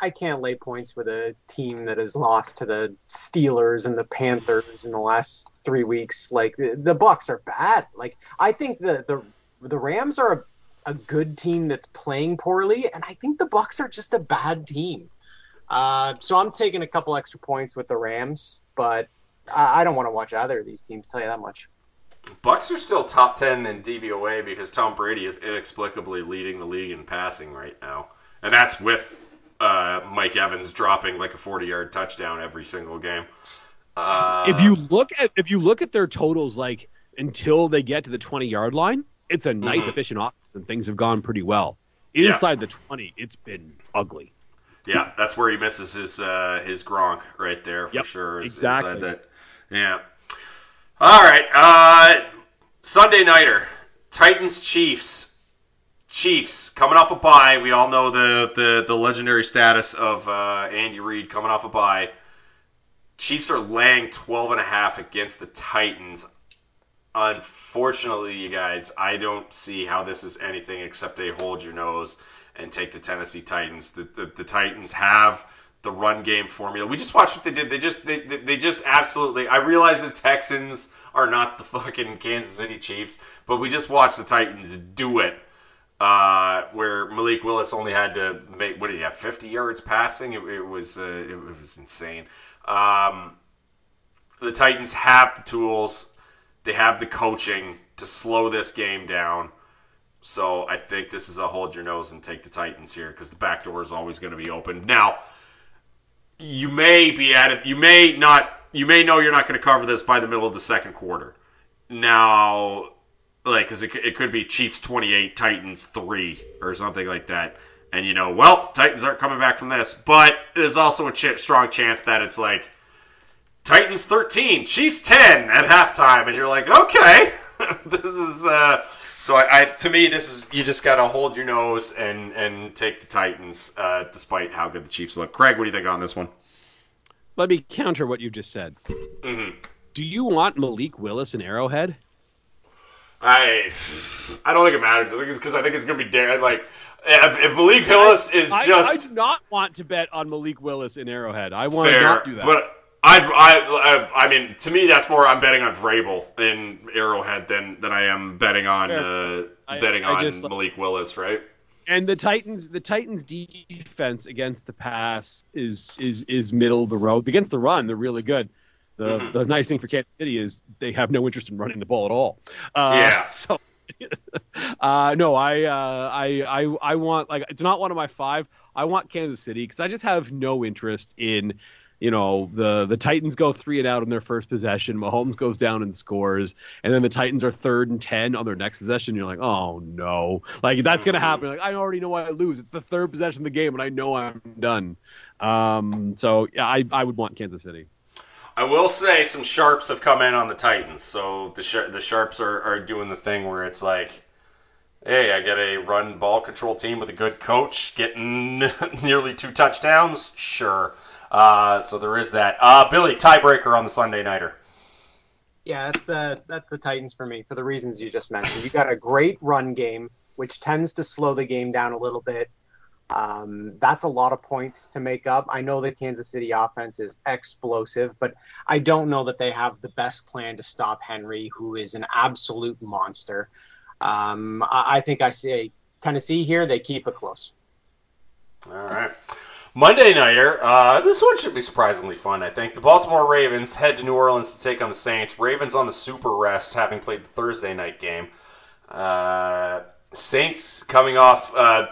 I can't lay points with a team that has lost to the Steelers and the Panthers in the last three weeks. Like the, the Bucks are bad. Like I think the the the Rams are a, a good team that's playing poorly, and I think the Bucks are just a bad team. Uh, so I'm taking a couple extra points with the Rams, but I, I don't want to watch either of these teams. Tell you that much. Bucks are still top ten in DVOA because Tom Brady is inexplicably leading the league in passing right now, and that's with uh, Mike Evans dropping like a forty-yard touchdown every single game. Uh, if you look at if you look at their totals, like until they get to the 20 yard line, it's a nice Mhm. efficient offense, and things have gone pretty well. Yeah. Inside the 20, it's been ugly. Yeah, that's where he misses his uh, his Gronk right there for Yep, sure. is exactly. Inside that. Yeah. All right. Uh, Sunday nighter, Titans Chiefs. Chiefs coming off a bye. We all know the the, the legendary status of uh, Andy Reid coming off a bye. Chiefs are laying 12 and a half against the Titans. Unfortunately, you guys, I don't see how this is anything except a hold your nose and take the Tennessee Titans. The, the, the Titans have the run game formula. We just watched what they did. They just they, they, just absolutely. I realize the Texans are not the fucking Kansas City Chiefs, but we just watched the Titans do it. Uh, where Malik Willis only had to make what did he have 50 yards passing? It, it was uh, it, it was insane. Um, the Titans have the tools. They have the coaching to slow this game down. So I think this is a hold your nose and take the Titans here because the back door is always going to be open. Now, you may be at it. You may not. You may know you're not going to cover this by the middle of the second quarter. Now, like, because it, it could be Chiefs 28, Titans 3, or something like that. And you know, well, Titans aren't coming back from this. But there's also a ch- strong chance that it's like Titans 13, Chiefs 10 at halftime, and you're like, okay, [laughs] this is uh, So I, I, to me, this is you just got to hold your nose and and take the Titans, uh, despite how good the Chiefs look. Craig, what do you think on this one? Let me counter what you just said. Mm-hmm. Do you want Malik Willis in Arrowhead? I I don't think it matters. I think it's because I think it's gonna be da- like if, if Malik Willis is I, just I do not want to bet on Malik Willis in Arrowhead. I want fair, to not do that. but I, I I I mean to me that's more I'm betting on Vrabel in Arrowhead than than I am betting on uh, I- betting I on just- Malik Willis, right? and the Titans, the Titans' defense against the pass is is is middle of the road. Against the run, they're really good. The Mhm. the nice thing for Kansas City is they have no interest in running the ball at all. Uh, Yeah. [laughs] So, [laughs] uh, no, I, uh, I I I want like it's not one of my five. I want Kansas City because I just have no interest in. You know the the Titans go three and out on their first possession. Mahomes goes down and scores, and then the Titans are third and ten on their next possession. You're like, oh no, like that's gonna happen. Like I already know I lose. It's the third possession of the game, and I know I'm done. Um, so yeah, I I would want Kansas City. I will say some sharps have come in on the Titans, so the Shar- the sharps are, are doing the thing where it's like, hey, I get a run ball control team with a good coach, getting [laughs] nearly two touchdowns, sure. Uh, so there is that. Uh, Billy, tiebreaker on the Sunday nighter. Yeah, that's the that's the Titans for me for the reasons you just mentioned. You got a great run game, which tends to slow the game down a little bit. Um, that's a lot of points to make up. I know the Kansas City offense is explosive, but I don't know that they have the best plan to stop Henry, who is an absolute monster. Um, I, I think I say Tennessee here. They keep it close. All right. Monday nighter. Uh, this one should be surprisingly fun, I think. The Baltimore Ravens head to New Orleans to take on the Saints. Ravens on the super rest, having played the Thursday night game. Uh, Saints coming off uh,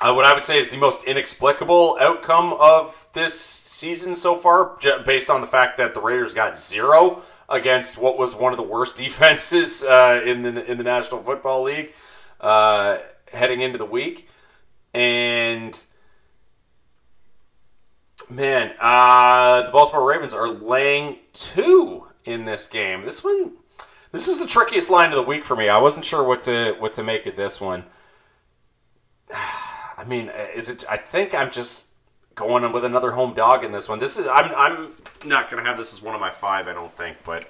uh, what I would say is the most inexplicable outcome of this season so far, based on the fact that the Raiders got zero against what was one of the worst [laughs] defenses uh, in the in the National Football League uh, heading into the week, and man, uh, the Baltimore Ravens are laying two in this game. This one, this is the trickiest line of the week for me. I wasn't sure what to what to make of this one. [sighs] I mean, is it? I think I'm just going with another home dog in this one. This is I'm I'm not gonna have this as one of my five. I don't think, but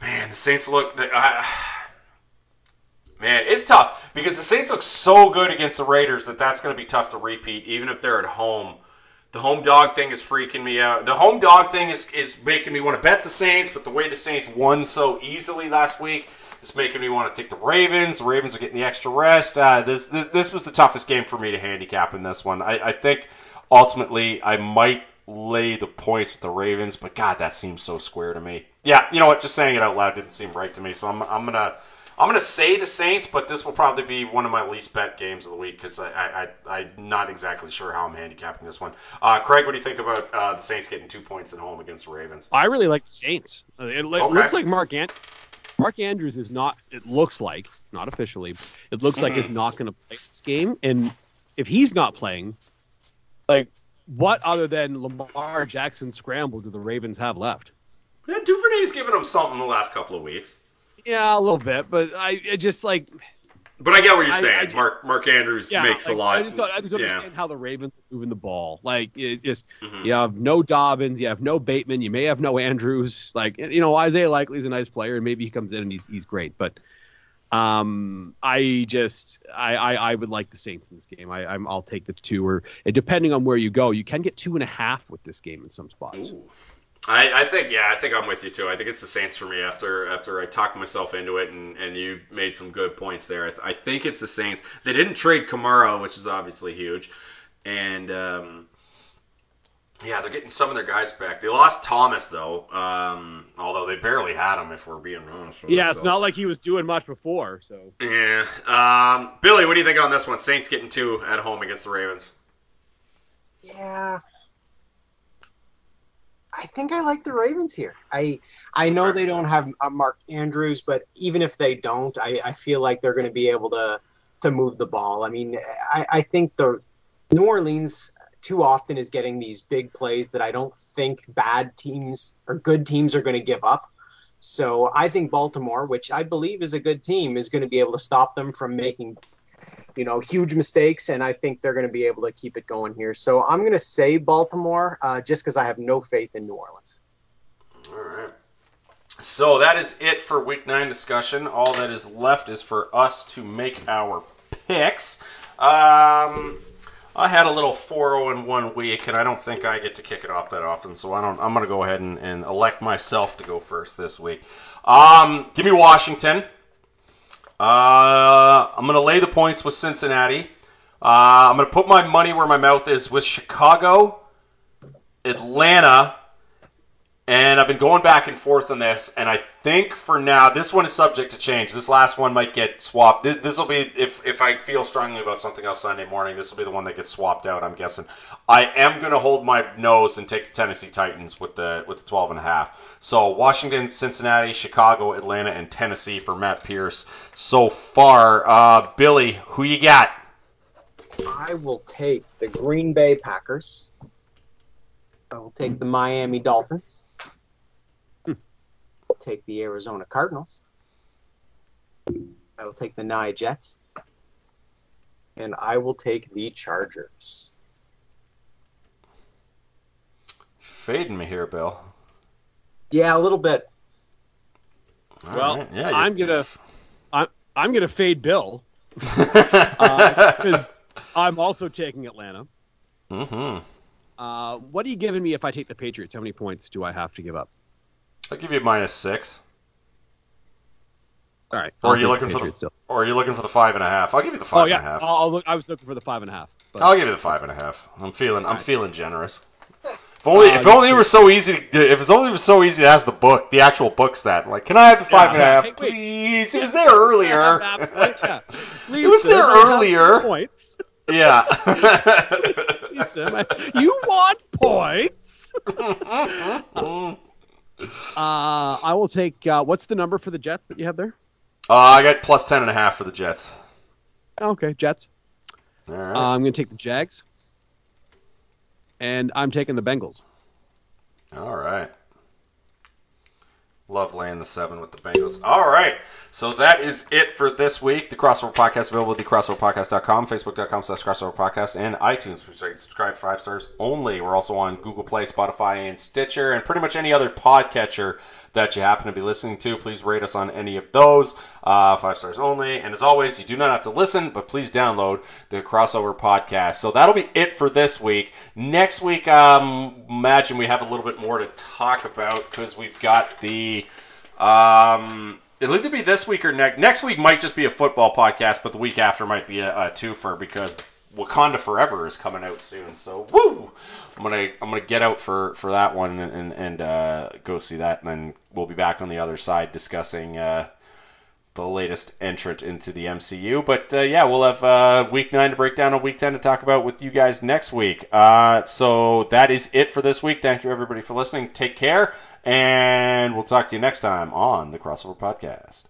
man, the Saints look. The, I, man, it's tough because the Saints look so good against the Raiders that that's gonna be tough to repeat, even if they're at home. The home dog thing is freaking me out. The home dog thing is, is making me want to bet the Saints, but the way the Saints won so easily last week is making me want to take the Ravens. The Ravens are getting the extra rest. Uh, this, this this was the toughest game for me to handicap in this one. I, I think ultimately I might lay the points with the Ravens, but God, that seems so square to me. Yeah, you know what? Just saying it out loud didn't seem right to me, so I'm I'm gonna. I'm gonna say the Saints, but this will probably be one of my least bet games of the week because I, I, I I'm not exactly sure how I'm handicapping this one. Uh, Craig, what do you think about uh, the Saints getting two points at home against the Ravens? I really like the Saints. Uh, It, Okay. looks like Mark An- Mark Andrews is not. It looks like not officially. It looks like he's not going to play this game. And if he's not playing, like what other than Lamar Jackson scramble do the Ravens have left? Yeah, Duvernay's given them something the last couple of weeks. Yeah, a little bit, but I it just like But I get what you're I- I saying. Mark Mark Andrews yeah, makes like, a lot. I just don't, I just don't yeah. understand how the Ravens are moving the ball. Like it just Mhm. you have no Dobbins, you have no Bateman, you may have no Andrews. Like you know, Isaiah Likely's a nice player, and maybe he comes in and he's he's great. But um, I just I, I I would like the Saints in this game. I I'm, I'll take the two, or depending on where you go, you can get two and a half with this game in some spots. Ooh. I, I think yeah, I think I'm with you too. I think it's the Saints for me after after I talked myself into it and, and you made some good points there. I, th- I think it's the Saints. They didn't trade Kamara, which is obviously huge, and um, yeah, they're getting some of their guys back. They lost Thomas though, um, although they barely had him. If we're being honest. with Yeah, it's ourselves. not like he was doing much before. So Yeah. Um, Billy, what do you think on this one? Saints getting two at home against the Ravens. Yeah. I think I like the Ravens here. I I know they don't have a Mark Andrews, but even if they don't, I, I feel like they're going to be able to to move the ball. I mean, I, I think the New Orleans too often is getting these big plays that I don't think bad teams or good teams are going to give up. So I think Baltimore, which I believe is a good team, is going to be able to stop them from making, you know, huge mistakes, and I think they're going to be able to keep it going here. So I'm going to say Baltimore, uh, just because I have no faith in New Orleans. All right. So that is it for week nine discussion. All that is left is for us to make our picks. Um, I had a little 4-0 in one week, and I don't think I get to kick it off that often, so I don't. I'm going to go ahead and, and, elect myself to go first this week. Um, give me Washington. Uh, I'm going to lay the points with Cincinnati. Uh, I'm going to put my money where my mouth is with Chicago, Atlanta, and I've been going back and forth on this, and I think for now this one is subject to change. This last one might get swapped. This will be if if I feel strongly about something else Sunday morning, this will be the one that gets swapped out. I'm guessing. I am going to hold my nose and take the Tennessee Titans with the with the 12 and a half. So Washington, Cincinnati, Chicago, Atlanta, and Tennessee for Matt Pierce so far. Uh, Billy, who you got? I will take the Green Bay Packers. I will take the Miami Dolphins. I'll take the Arizona Cardinals. I will take the Nia Jets. And I will take the Chargers. Fading me here, Bill. Yeah, a little bit. All well, right. yeah, I'm gonna I'm I'm gonna fade Bill because [laughs] uh, I'm also taking Atlanta. Mm-hmm. Uh, what are you giving me if I take the Patriots? How many points do I have to give up? I'll give you minus six. All right. Or are you looking the for the? Still. Or are you looking for the five and a half? I'll give you the five oh, yeah. and a half. I'll look, I was looking for the five and a half. But... I'll give you the five and a half. I'm feeling. I'm right. feeling generous. If only, uh, if only it were so easy. To, if it's only was so easy to ask the book, the actual book that Like, can I have the five yeah, and a half, hey, [laughs] [laughs] please? It was there earlier. Yeah. it was there earlier. Points. Yeah. [laughs] you want points? [laughs] uh, I will take. Uh, what's the number for the Jets that you have there? Uh, I got plus ten and a half for the Jets. Okay, Jets. All right. Uh, I'm going to take the Jags, and I'm taking the Bengals. All right. Love laying the seven with the Bengals. All right. So that is it for this week. The Crossover Podcast available at thecrossoverpodcast.com, facebook.com slash crossover podcast, and iTunes. Which can subscribe five stars only. We're also on Google Play, Spotify, and Stitcher, and pretty much any other podcatcher that you happen to be listening to. Please rate us on any of those. Uh, five stars only. And as always, you do not have to listen, but please download the Crossover Podcast. So that'll be it for this week. Next week, um, imagine we have a little bit more to talk about because we've got the. Um, It'll either be this week or next. Next week might just be a football podcast, but the week after might be a, a twofer because Wakanda Forever is coming out soon. So woo! I'm gonna I'm gonna get out for, for that one and and, uh, go see that, and then we'll be back on the other side discussing uh, the latest entrant into the MCU. But uh, yeah, we'll have uh, week nine to break down and week ten to talk about with you guys next week. Uh, so that is it for this week. Thank you everybody for listening. Take care, and we'll talk to you next time on the Crossover Podcast.